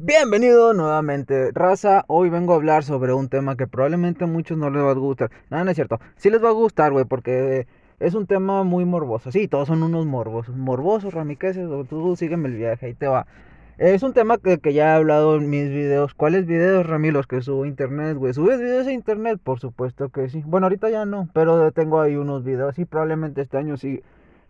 Bienvenido nuevamente, raza. Hoy vengo a hablar sobre un tema que probablemente a muchos no les va a gustar. No, no es cierto. Sí les va a gustar, güey, porque es un tema muy morboso. Sí, todos son unos morbosos. Morbosos, ramiqueses, tú sígueme el viaje, ahí te va. Es un tema que, que, ya he hablado en mis videos. ¿Cuáles videos, Rami? Los que subo a internet, güey. ¿Subes videos a internet? Por supuesto que sí. Bueno, ahorita ya no, pero tengo ahí unos videos y probablemente este año sí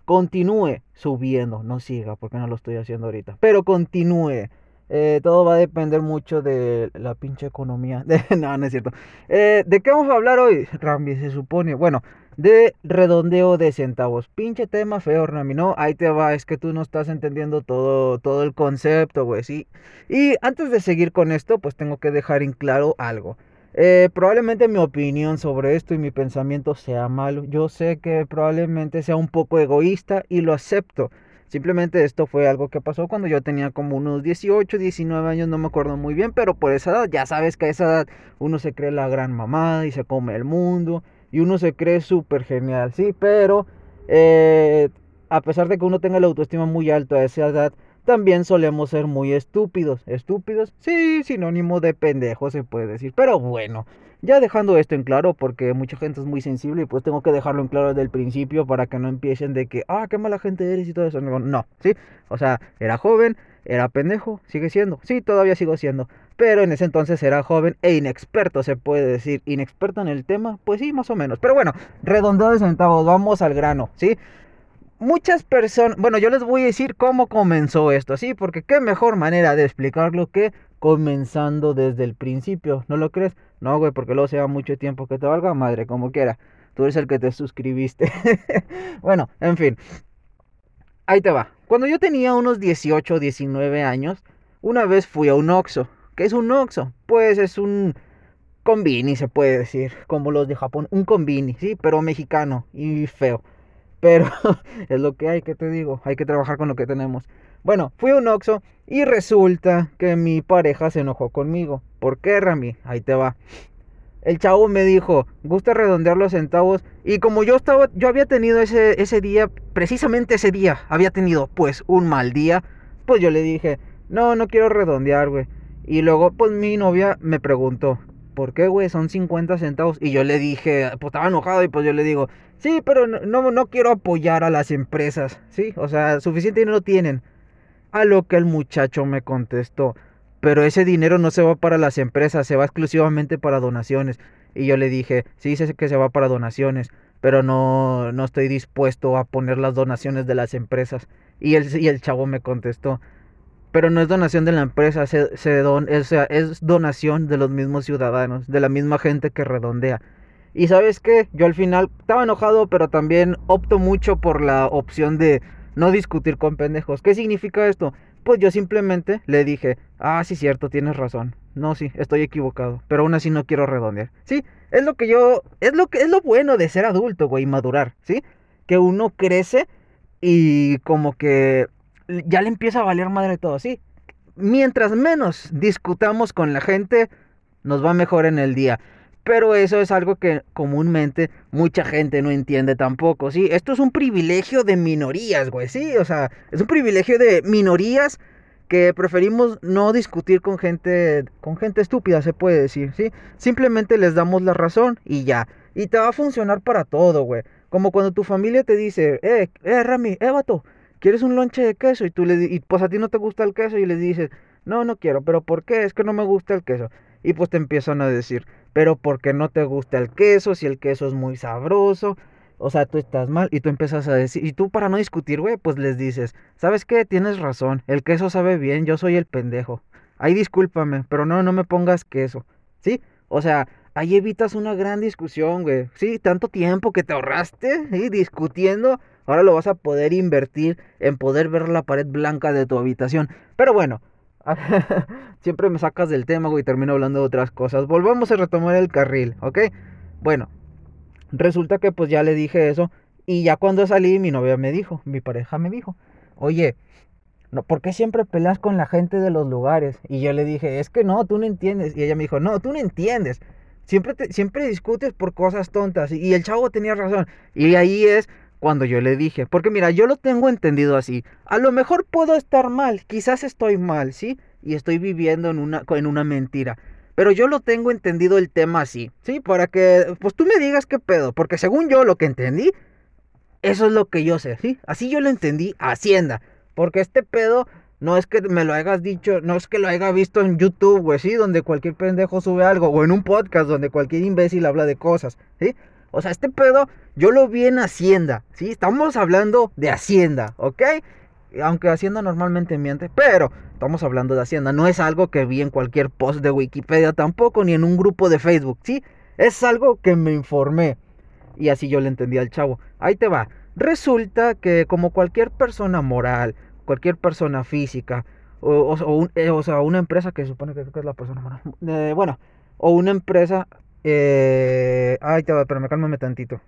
continúe subiendo. No siga, porque no lo estoy haciendo ahorita. Pero continúe. Eh, todo va a depender mucho de la pinche economía. no, no es cierto. Eh, ¿De qué vamos a hablar hoy, Rambi? Se supone. Bueno, de redondeo de centavos. Pinche tema feo, Rami. No, ahí te va. Es que tú no estás entendiendo todo, todo el concepto, güey. Sí. Y antes de seguir con esto, pues tengo que dejar en claro algo. Eh, probablemente mi opinión sobre esto y mi pensamiento sea malo. Yo sé que probablemente sea un poco egoísta y lo acepto. Simplemente esto fue algo que pasó cuando yo tenía como unos 18, 19 años, no me acuerdo muy bien, pero por esa edad, ya sabes que a esa edad uno se cree la gran mamá y se come el mundo y uno se cree súper genial, sí, pero eh, a pesar de que uno tenga la autoestima muy alta a esa edad, también solemos ser muy estúpidos. ¿Estúpidos? Sí, sinónimo de pendejo se puede decir. Pero bueno, ya dejando esto en claro, porque mucha gente es muy sensible y pues tengo que dejarlo en claro desde el principio para que no empiecen de que, ah, qué mala gente eres y todo eso. No, no, ¿sí? O sea, era joven, era pendejo, sigue siendo. Sí, todavía sigo siendo. Pero en ese entonces era joven e inexperto, se puede decir. Inexperto en el tema, pues sí, más o menos. Pero bueno, redondeo de centavos, vamos al grano, ¿sí? Muchas personas, bueno, yo les voy a decir cómo comenzó esto, ¿sí? Porque qué mejor manera de explicarlo que comenzando desde el principio, ¿no lo crees? No, güey, porque luego sea mucho tiempo que te valga madre, como quiera. Tú eres el que te suscribiste. bueno, en fin. Ahí te va. Cuando yo tenía unos 18 o 19 años, una vez fui a un Oxxo. ¿Qué es un Oxxo? Pues es un combini, se puede decir, como los de Japón. Un combini, sí, pero mexicano y feo. Pero es lo que hay, que te digo, hay que trabajar con lo que tenemos. Bueno, fui a un Oxxo y resulta que mi pareja se enojó conmigo. ¿Por qué, Rami? Ahí te va. El chavo me dijo, gusta redondear los centavos. Y como yo estaba, yo había tenido ese, ese día, precisamente ese día, había tenido pues un mal día. Pues yo le dije, no, no quiero redondear, güey. Y luego pues mi novia me preguntó, ¿por qué, güey? Son 50 centavos. Y yo le dije, pues estaba enojado y pues yo le digo, sí, pero no, no, quiero apoyar a las empresas, ¿sí? O sea, suficiente dinero tienen. A lo que el muchacho me contestó, pero ese dinero no se va para las empresas, se va exclusivamente para donaciones. Y yo le dije, sí, sé que se va para donaciones, pero no, no estoy dispuesto a poner las donaciones de las empresas. Y el, y el chavo me contestó, pero no es donación de la empresa, se, se es donación de los mismos ciudadanos, de la misma gente que redondea. Y sabes qué, yo al final estaba enojado, pero también opto mucho por la opción de no discutir con pendejos. ¿Qué significa esto? Pues yo simplemente le dije, ah, sí, cierto, tienes razón. No, sí, estoy equivocado, pero aún así no quiero redondear. Sí, es lo que yo, es lo que es lo bueno de ser adulto, güey, madurar, ¿sí? Que uno crece y como que ya le empieza a valer madre todo, sí. Mientras menos discutamos con la gente, nos va mejor en el día. Pero eso es algo que comúnmente mucha gente no entiende tampoco, ¿sí? Esto es un privilegio de minorías, güey, ¿sí? O sea, es un privilegio de minorías que preferimos no discutir con gente, con gente estúpida, se puede decir, ¿sí? Simplemente les damos la razón y ya. Y te va a funcionar para todo, güey. Como cuando tu familia te dice, eh, eh, Rami, eh, vato, ¿quieres un lonche de queso? Y tú le y pues a ti no te gusta el queso y le dices, no, no quiero, pero ¿por qué? Es que no me gusta el queso. Y pues te empiezan a decir, pero ¿por qué no te gusta el queso? Si el queso es muy sabroso. O sea, tú estás mal y tú empiezas a decir, y tú para no discutir, güey, pues les dices, ¿sabes qué? Tienes razón, el queso sabe bien, yo soy el pendejo. Ahí discúlpame, pero no, no me pongas queso. ¿Sí? O sea, ahí evitas una gran discusión, güey. Sí, tanto tiempo que te ahorraste, ¿sí? Discutiendo Ahora lo vas a poder invertir en poder ver la pared blanca de tu habitación. Pero bueno, siempre me sacas del tema, y termino hablando de otras cosas. Volvamos a retomar el carril, ¿ok? Bueno, resulta que pues ya le dije eso. Y ya cuando salí, mi novia me dijo, mi pareja me dijo, oye, no, ¿por qué siempre peleas con la gente de los lugares? Y yo le dije, es que no, tú no entiendes. Y ella me dijo, no, tú no entiendes. Siempre, siempre discutes por cosas tontas. Y el chavo tenía razón. Y ahí es cuando yo le dije, porque mira, yo lo tengo entendido así. A lo mejor puedo estar mal, quizás estoy mal, ¿sí? y estoy viviendo en una, en una mentira. Pero yo lo tengo entendido el tema así, ¿sí? Para que, pues tú me digas qué pedo, porque según yo lo que entendí, eso es lo que yo sé, ¿sí? Así yo lo entendí, Hacienda. Porque este pedo no es que me lo hayas dicho, no es que lo haya visto en YouTube, güey, sí, donde cualquier pendejo sube algo, o en un podcast donde cualquier imbécil habla de cosas, ¿sí? O sea, este pedo yo lo vi en Hacienda, ¿sí? Estamos hablando de Hacienda, ¿ok? Aunque Hacienda normalmente miente, pero estamos hablando de Hacienda. No es algo que vi en cualquier post de Wikipedia tampoco, ni en un grupo de Facebook, ¿sí? Es algo que me informé. Y así yo le entendí al chavo. Ahí te va. Resulta que como cualquier persona moral, cualquier persona física, o, eh, o, sea, una empresa que supone que, es la persona moral, eh, bueno, o una empresa... Eh, ay, te va, pero me cálmame tantito.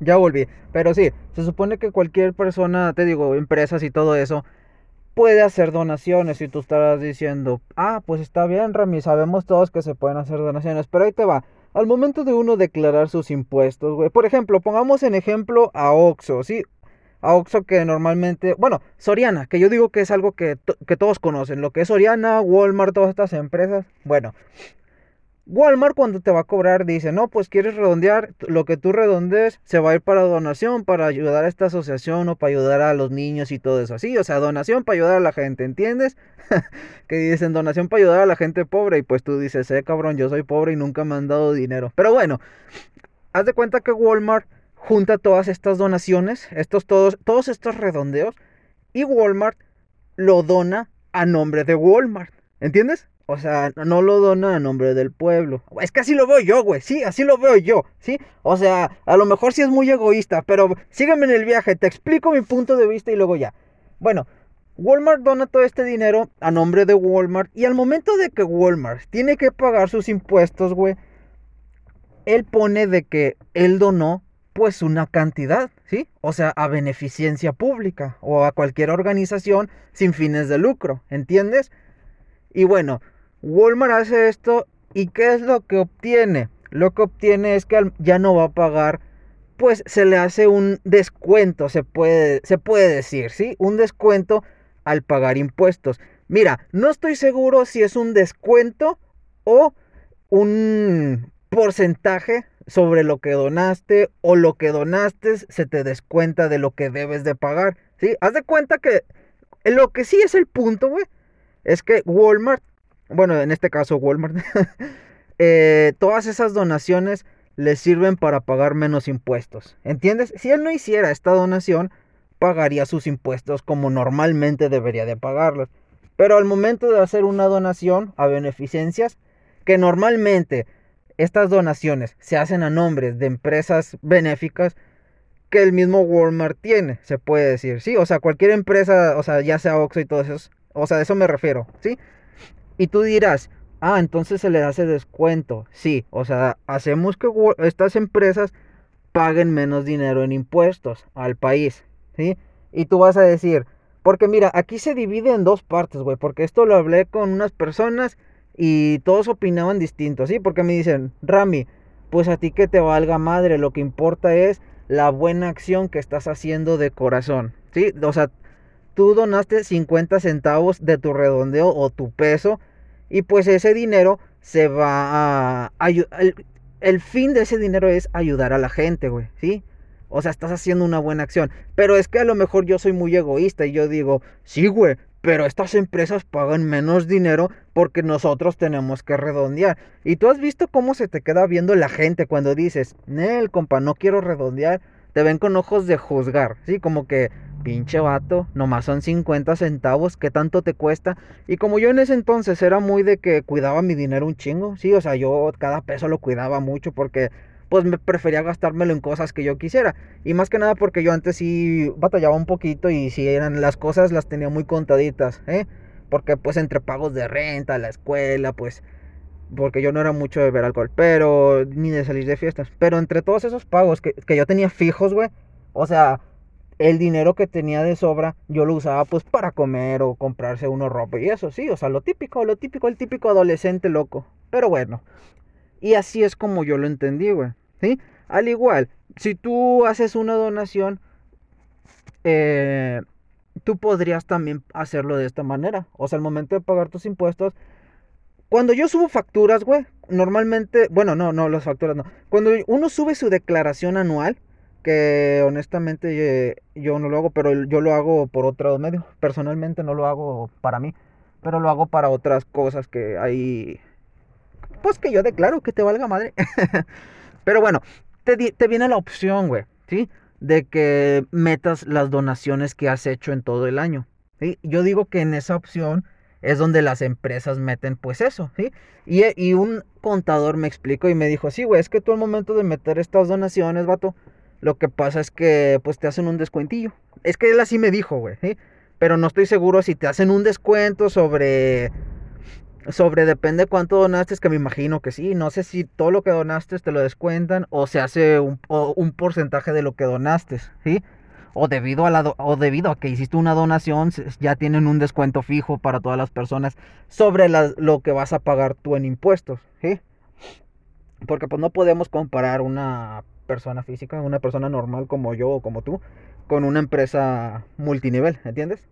Ya volví. Pero sí, se supone que cualquier persona, te digo, empresas y todo eso, puede hacer donaciones. Y tú estarás diciendo, ah, pues está bien, Rami, sabemos todos que se pueden hacer donaciones. Pero ahí te va. Al momento de uno declarar sus impuestos, güey. Por ejemplo, pongamos en ejemplo a Oxxo, ¿sí? A Oxxo que normalmente, bueno, Soriana, que yo digo que es algo que, que todos conocen. Lo que es Soriana, Walmart, todas estas empresas. Bueno, Walmart cuando te va a cobrar dice, no, pues quieres redondear, lo que tú redondees se va a ir para donación, para ayudar a esta asociación o para ayudar a los niños y todo eso. Así, o sea, donación para ayudar a la gente, ¿entiendes? que dicen donación para ayudar a la gente pobre y pues tú dices, eh, cabrón, yo soy pobre y nunca me han dado dinero. Pero bueno, haz de cuenta que Walmart junta todas estas donaciones, estos todos, todos estos redondeos y Walmart lo dona a nombre de Walmart, ¿entiendes? O sea, no lo dona a nombre del pueblo. Es que así lo veo yo, güey. Sí, así lo veo yo. Sí. O sea, a lo mejor sí es muy egoísta, pero sígueme en el viaje. Te explico mi punto de vista y luego ya. Bueno, Walmart dona todo este dinero a nombre de Walmart. Y al momento de que Walmart tiene que pagar sus impuestos, güey, él pone de que él donó pues una cantidad, ¿sí? O sea, a beneficencia pública o a cualquier organización sin fines de lucro, ¿entiendes? Y bueno, Walmart hace esto y ¿qué es lo que obtiene? Lo que obtiene es que ya no va a pagar, pues se le hace un descuento, se puede, se puede decir, ¿sí? Un descuento al pagar impuestos. Mira, no estoy seguro si es un descuento o un porcentaje sobre lo que donaste o lo que donaste se te descuenta de lo que debes de pagar, ¿sí? Haz de cuenta que lo que sí es el punto, güey, es que Walmart bueno, en este caso Walmart, eh, todas esas donaciones le sirven para pagar menos impuestos. ¿Entiendes? Si él no hiciera esta donación, pagaría sus impuestos como normalmente debería de pagarlos. Pero al momento de hacer una donación a beneficencias, que normalmente estas donaciones se hacen a nombre de empresas benéficas que el mismo Walmart tiene, se puede decir. Sí, o sea, cualquier empresa, o sea, ya sea Oxxo y todo eso, o sea, de eso me refiero, ¿sí? Y tú dirás, ah, entonces se le hace descuento. Sí, o sea, hacemos que estas empresas paguen menos dinero en impuestos al país, ¿sí? Y tú vas a decir, porque mira, aquí se divide en dos partes, güey, porque esto lo hablé con unas personas y todos opinaban distinto, ¿sí? Porque me dicen, Rami, pues a ti que te valga madre, lo que importa es la buena acción que estás haciendo de corazón, ¿sí? O sea, tú donaste 50 centavos de tu redondeo o tu peso y pues ese dinero se va a... El, el fin de ese dinero es ayudar a la gente, güey, ¿sí? O sea, estás haciendo una buena acción. Pero es que a lo mejor yo soy muy egoísta y yo digo, sí, güey, pero estas empresas pagan menos dinero porque nosotros tenemos que redondear. Y tú has visto cómo se te queda viendo la gente cuando dices, Nel, compa, no quiero redondear. Te ven con ojos de juzgar, ¿sí? Como que, pinche vato, nomás son 50 centavos, ¿qué tanto te cuesta? Y como yo en ese entonces era muy de que cuidaba mi dinero un chingo, sí, o sea, yo cada peso lo cuidaba mucho porque pues me prefería gastármelo en cosas que yo quisiera. Y más que nada porque yo antes sí batallaba un poquito y si eran las cosas las tenía muy contaditas, ¿eh? Porque pues entre pagos de renta, la escuela, pues porque yo no era mucho de beber alcohol, pero ni de salir de fiestas. Pero entre todos esos pagos que, que yo tenía fijos, güey, o sea, el dinero que tenía de sobra yo lo usaba pues para comer o comprarse uno ropa y eso, sí, o sea, lo típico, lo típico, el típico adolescente loco. Pero bueno, y así es como yo lo entendí, güey, ¿sí? Al igual, si tú haces una donación, eh, tú podrías también hacerlo de esta manera. O sea, al momento de pagar tus impuestos, cuando yo subo facturas, güey, normalmente, bueno, no, no, las facturas no. Cuando uno sube su declaración anual, que honestamente eh, yo no lo hago, pero yo lo hago por otro medio. Personalmente no lo hago para mí, pero lo hago para otras cosas que hay, pues que yo declaro que te valga madre. pero bueno, te, te viene la opción, güey, ¿sí? De que metas las donaciones que has hecho en todo el año. ¿sí? Yo digo que en esa opción es donde las empresas meten pues eso, ¿sí? Y, y un contador me explicó y me dijo, sí, güey, es que tú al momento de meter estas donaciones, vato, lo que pasa es que pues te hacen un descuentillo. Es que él así me dijo, güey. Pero no estoy seguro si te hacen un descuento sobre... Sobre depende cuánto donaste, que me imagino que sí. No sé si todo lo que donaste te lo descuentan o se hace un, un porcentaje de lo que donaste, ¿sí? O debido, a la o debido a que hiciste una donación, ya tienen un descuento fijo para todas las personas sobre lo que vas a pagar tú en impuestos, ¿sí? Porque pues no podemos comparar una persona física, una persona normal como yo o como tú, con una empresa multinivel, ¿entiendes?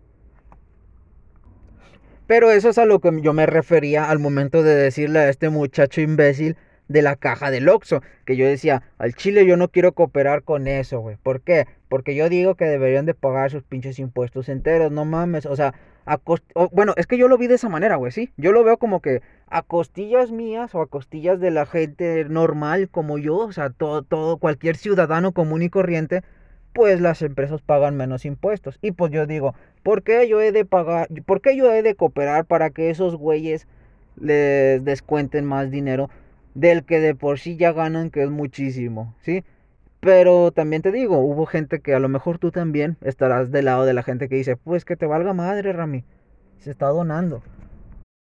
Pero eso es a lo que yo me refería al momento de decirle a este muchacho imbécil de la caja del Oxxo, que yo decía, al Chile yo no quiero cooperar con eso, güey. ¿Por qué? Porque yo digo que deberían de pagar sus pinches impuestos enteros, no mames, o sea, bueno, es que yo lo vi de esa manera, güey, sí. Yo lo veo como que a costillas mías o a costillas de la gente normal como yo, o sea, todo, todo, cualquier ciudadano común y corriente, pues las empresas pagan menos impuestos. Y pues yo digo, ¿por qué yo he de pagar, por qué yo he de cooperar para que esos güeyes les descuenten más dinero del que de por sí ya ganan, que es muchísimo, ¿sí? Pero también te digo, hubo gente que a lo mejor tú también estarás del lado de la gente que dice, pues que te valga madre, Rami. Se está donando.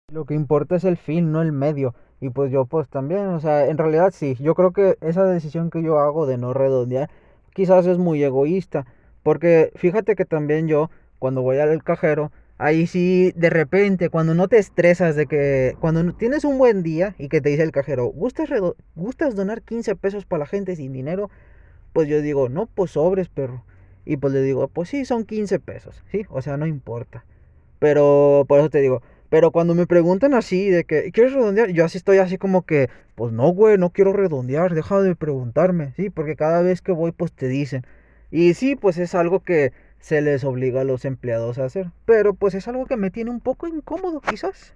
Lo que importa es el fin, no el medio. Y pues yo pues también, o sea, en realidad sí, yo creo que esa decisión que yo hago de no redondear quizás es muy egoísta. Porque fíjate que también yo, cuando voy al cajero, ahí sí, de repente, cuando no te estresas de que, cuando tienes un buen día y que te dice el cajero, ¿gustas, ¿gustas donar 15 pesos para la gente sin dinero? Pues yo digo, no, pues sobres, perro. Y pues le digo, pues sí, son 15 pesos, ¿sí? O sea, no importa. Pero por eso te digo, pero cuando me preguntan así de que, ¿quieres redondear? Yo así estoy así como que, pues no, güey, no quiero redondear, deja de preguntarme, ¿sí? Porque cada vez que voy, pues te dicen. Y sí, pues es algo que se les obliga a los empleados a hacer. Pero pues es algo que me tiene un poco incómodo, quizás.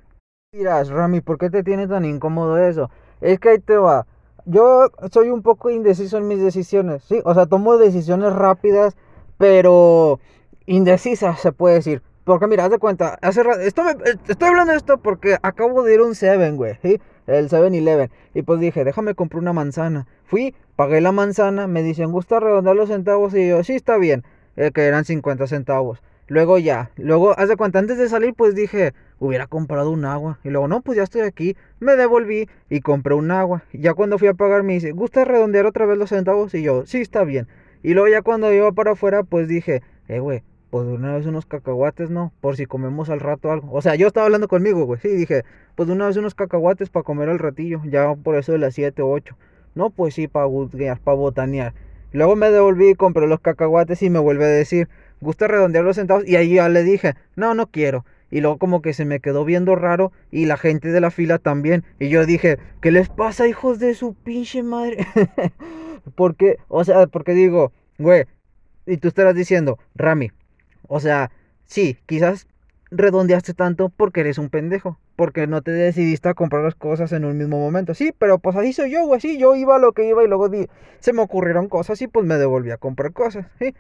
Dirás, Rami, ¿por qué te tiene tan incómodo eso? Es que ahí te va yo soy un poco indeciso en mis decisiones, ¿sí? O sea, tomo decisiones rápidas, pero indecisas, se puede decir. Porque mira, haz de cuenta, hace esto estoy hablando de esto porque acabo de ir a un 7, güey, ¿sí? El 7-Eleven. Y pues dije, déjame comprar una manzana. Fui, pagué la manzana, me dicen, ¿gusta redondear los centavos? Y yo, sí, está bien, eh, que eran 50 centavos. Luego ya, luego, haz de cuenta, antes de salir, pues dije, hubiera comprado un agua. Y luego, no, pues ya estoy aquí. Me devolví y compré un agua. Y ya cuando fui a pagar me dice, ¿gusta redondear otra vez los centavos? Y yo, sí, está bien. Y luego ya cuando iba para afuera, pues dije, eh, güey, pues de una vez unos cacahuates, ¿no? Por si comemos al rato algo. O sea, yo estaba hablando conmigo, güey. Sí, dije, pues de una vez unos cacahuates para comer al ratillo. Ya por eso de las 7 o 8. No, pues sí, para para botanear. Luego me devolví, compré los cacahuates y me vuelve a decir, gusta redondear los centavos. Y ahí ya le dije, no, no quiero. Y luego como que se me quedó viendo raro y la gente de la fila también. Y yo dije, ¿qué les pasa, hijos de su pinche madre? porque, o sea, porque digo, güey, y tú estarás diciendo, Rami, o sea, sí, quizás redondeaste tanto porque eres un pendejo. Porque no te decidiste a comprar las cosas en un mismo momento. Sí, pero pues así soy yo, güey. Sí, yo iba a lo que iba y luego di se me ocurrieron cosas y pues me devolví a comprar cosas. ¿sí?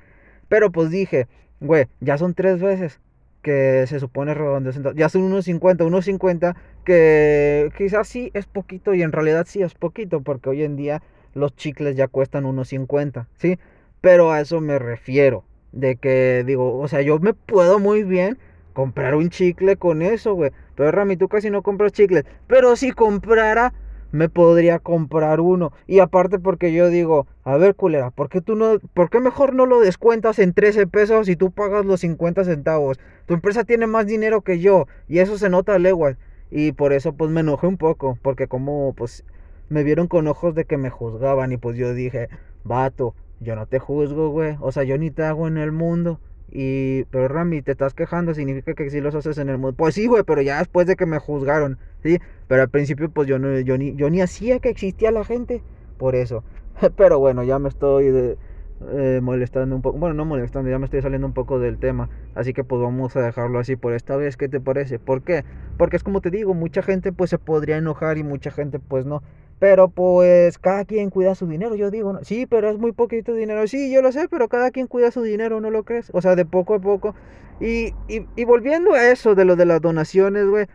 Pero pues dije, güey, ya son tres veces que se supone redondeo Ya son unos 50, unos 50 que quizás sí es poquito y en realidad sí es poquito porque hoy en día los chicles ya cuestan unos 50, ¿sí? Pero a eso me refiero. De que digo, o sea, yo me puedo muy bien comprar un chicle con eso, güey. Pero Rami, tú casi no compras chicles. Pero si comprara me podría comprar uno. Y aparte porque yo digo, a ver culera, ¿por qué tú no, por qué mejor no lo descuentas en 13 pesos y tú pagas los 50 centavos? Tu empresa tiene más dinero que yo y eso se nota a leguas. Y por eso pues me enojé un poco, porque como pues me vieron con ojos de que me juzgaban y pues yo dije, vato, yo no te juzgo, güey. O sea, yo ni te hago en el mundo. Y, pero Rami, te estás quejando, significa que sí los haces en el mundo. Pues sí, güey, pero ya después de que me juzgaron, ¿sí? Pero al principio, pues yo, no, yo, ni, yo ni hacía que existía la gente, por eso. Pero bueno, ya me estoy eh, molestando un poco. Bueno, no molestando, ya me estoy saliendo un poco del tema. Así que pues vamos a dejarlo así por esta vez. ¿Qué te parece? ¿Por qué? Porque es como te digo, mucha gente pues se podría enojar y mucha gente pues no. Pero pues cada quien cuida su dinero, yo digo, ¿no? sí, pero es muy poquito dinero, sí, yo lo sé, pero cada quien cuida su dinero, ¿no lo crees? O sea, de poco a poco. Y, y, volviendo a eso de lo de las donaciones, güey,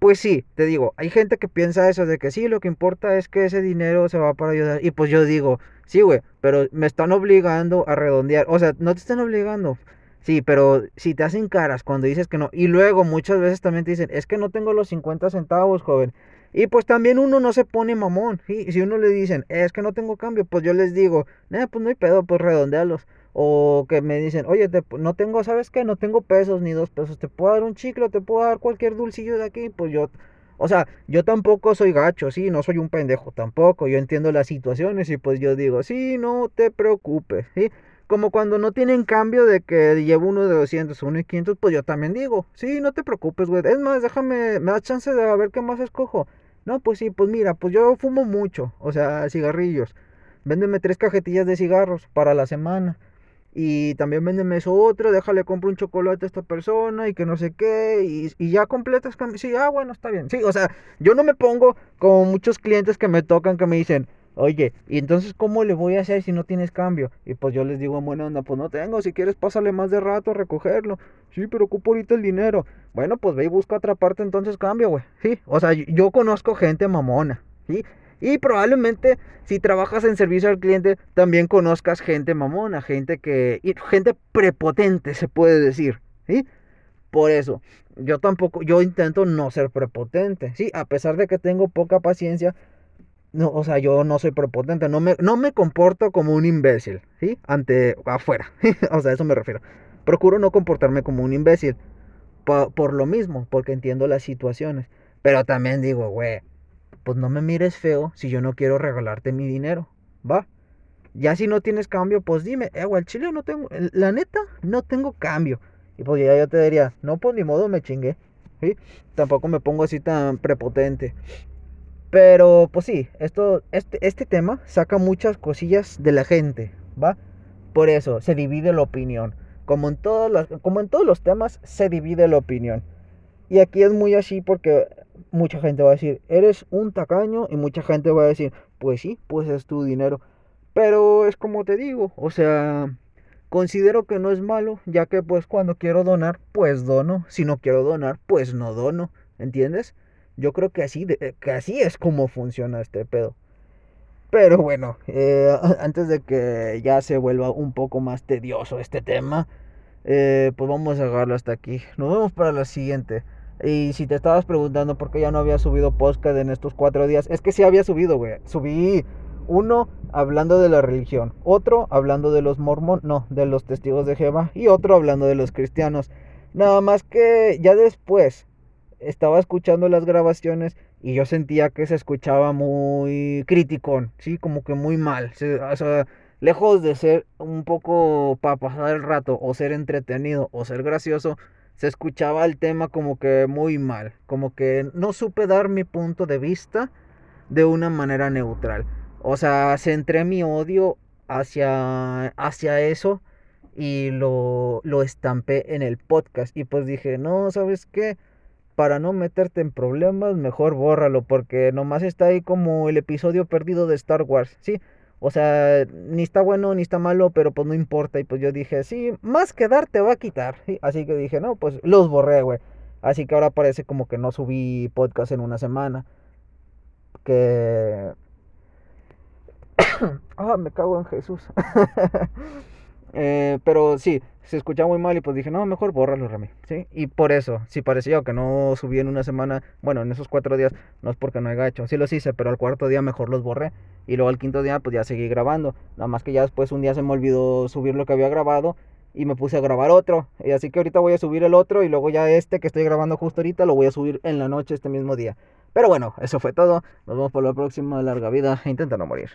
pues sí, te digo, hay gente que piensa eso, de que sí, lo que importa es que ese dinero se va para ayudar. Y pues yo digo, sí, güey, pero me están obligando a redondear, o sea, no te están obligando. Sí, pero si te hacen caras cuando dices que no, y luego muchas veces también te dicen, es que no tengo los 50 centavos, joven. Y pues también uno no se pone mamón. ¿sí? Si uno le dicen, es que no tengo cambio, pues yo les digo, eh, pues no hay pedo, pues redondealos. O que me dicen, oye, no tengo, ¿sabes qué? No tengo pesos ni dos pesos. Te puedo dar un chicle, te puedo dar cualquier dulcillo de aquí. Pues yo, o sea, yo tampoco soy gacho, sí, no soy un pendejo tampoco. Yo entiendo las situaciones y pues yo digo, sí, no te preocupes, ¿sí? Como cuando no tienen cambio de que llevo uno de 200, uno de 500, pues yo también digo, sí, no te preocupes, güey. Es más, déjame, me da chance de ver qué más escojo. No, pues sí, pues mira, pues yo fumo mucho, o sea, cigarrillos. Véndeme tres cajetillas de cigarros para la semana. Y también véndeme eso otro, déjale compro un chocolate a esta persona y que no sé qué. Y, y ya completas. Sí, ah, bueno, está bien. Sí, o sea, yo no me pongo como muchos clientes que me tocan que me dicen, Oye, ¿y entonces cómo le voy a hacer si no tienes cambio? Y pues yo les digo, bueno, onda, pues no tengo, si quieres pásale más de rato a recogerlo. Sí, pero ocupo ahorita el dinero. Bueno, pues ve y busca otra parte entonces cambio, güey. Sí, o sea, yo conozco gente mamona, ¿sí? Y probablemente si trabajas en servicio al cliente también conozcas gente mamona, gente que gente prepotente se puede decir, ¿sí? Por eso, yo tampoco yo intento no ser prepotente, ¿sí? A pesar de que tengo poca paciencia, no, o sea, yo no soy prepotente, no me, no me comporto como un imbécil, ¿sí? Ante afuera, o sea, eso me refiero. Procuro no comportarme como un imbécil, por, lo mismo, porque entiendo las situaciones. Pero también digo, güey, pues no me mires feo si yo no quiero regalarte mi dinero, ¿va? Ya si no tienes cambio, pues dime, eh, güey, el chile no tengo, la neta, no tengo cambio. Y pues ya yo te diría, no, pues ni modo me chingué, ¿sí? Tampoco me pongo así tan prepotente. Pero pues sí, esto, este, este tema saca muchas cosillas de la gente, ¿va? Por eso se divide la opinión. Como en, todos los, como en todos los temas, se divide la opinión. Y aquí es muy así porque mucha gente va a decir, eres un tacaño. Y mucha gente va a decir, pues sí, pues es tu dinero. Pero es como te digo, o sea, considero que no es malo, ya que pues cuando quiero donar, pues dono. Si no quiero donar, pues no dono. ¿Entiendes? Yo creo que así, de, que así es como funciona este pedo. Pero bueno, eh, antes de que ya se vuelva un poco más tedioso este tema, eh, pues vamos a dejarlo hasta aquí. Nos vemos para la siguiente. Y si te estabas preguntando por qué ya no había subido podcast en estos cuatro días, es que sí había subido, güey. Subí uno hablando de la religión, otro hablando de los mormón, no, de los testigos de Jehová, y otro hablando de los cristianos. Nada más que ya después estaba escuchando las grabaciones y yo sentía que se escuchaba muy crítico, sí, como que muy mal. o sea, lejos de ser un poco para pasar el rato o ser entretenido o ser gracioso, se escuchaba el tema como que muy mal, como que no supe dar mi punto de vista de una manera neutral. O sea, centré mi odio hacia, hacia eso y lo, lo estampé en el podcast. Y pues dije, no, ¿sabes qué? Para no meterte en problemas, mejor bórralo, porque nomás está ahí como el episodio perdido de Star Wars, ¿sí? O sea, ni está bueno ni está malo, pero pues no importa. Y pues yo dije, sí, más que dar te va a quitar. Así que dije, no, pues los borré, güey. Así que ahora parece como que no subí podcast en una semana. Que... ah, me cago en Jesús. Eh, pero sí, se escuchaba muy mal y pues dije, no, mejor bórralo, Rami. ¿Sí? Y por eso, si parecía que no subí en una semana, bueno, en esos cuatro días, no es porque no haya hecho, sí los hice, pero al cuarto día mejor los borré. Y luego al quinto día, pues ya seguí grabando. Nada más que ya después un día se me olvidó subir lo que había grabado y me puse a grabar otro. Y así que ahorita voy a subir el otro y luego ya este que estoy grabando justo ahorita lo voy a subir en la noche este mismo día. Pero bueno, eso fue todo. Nos vemos por la próxima larga vida. Intenta no morir.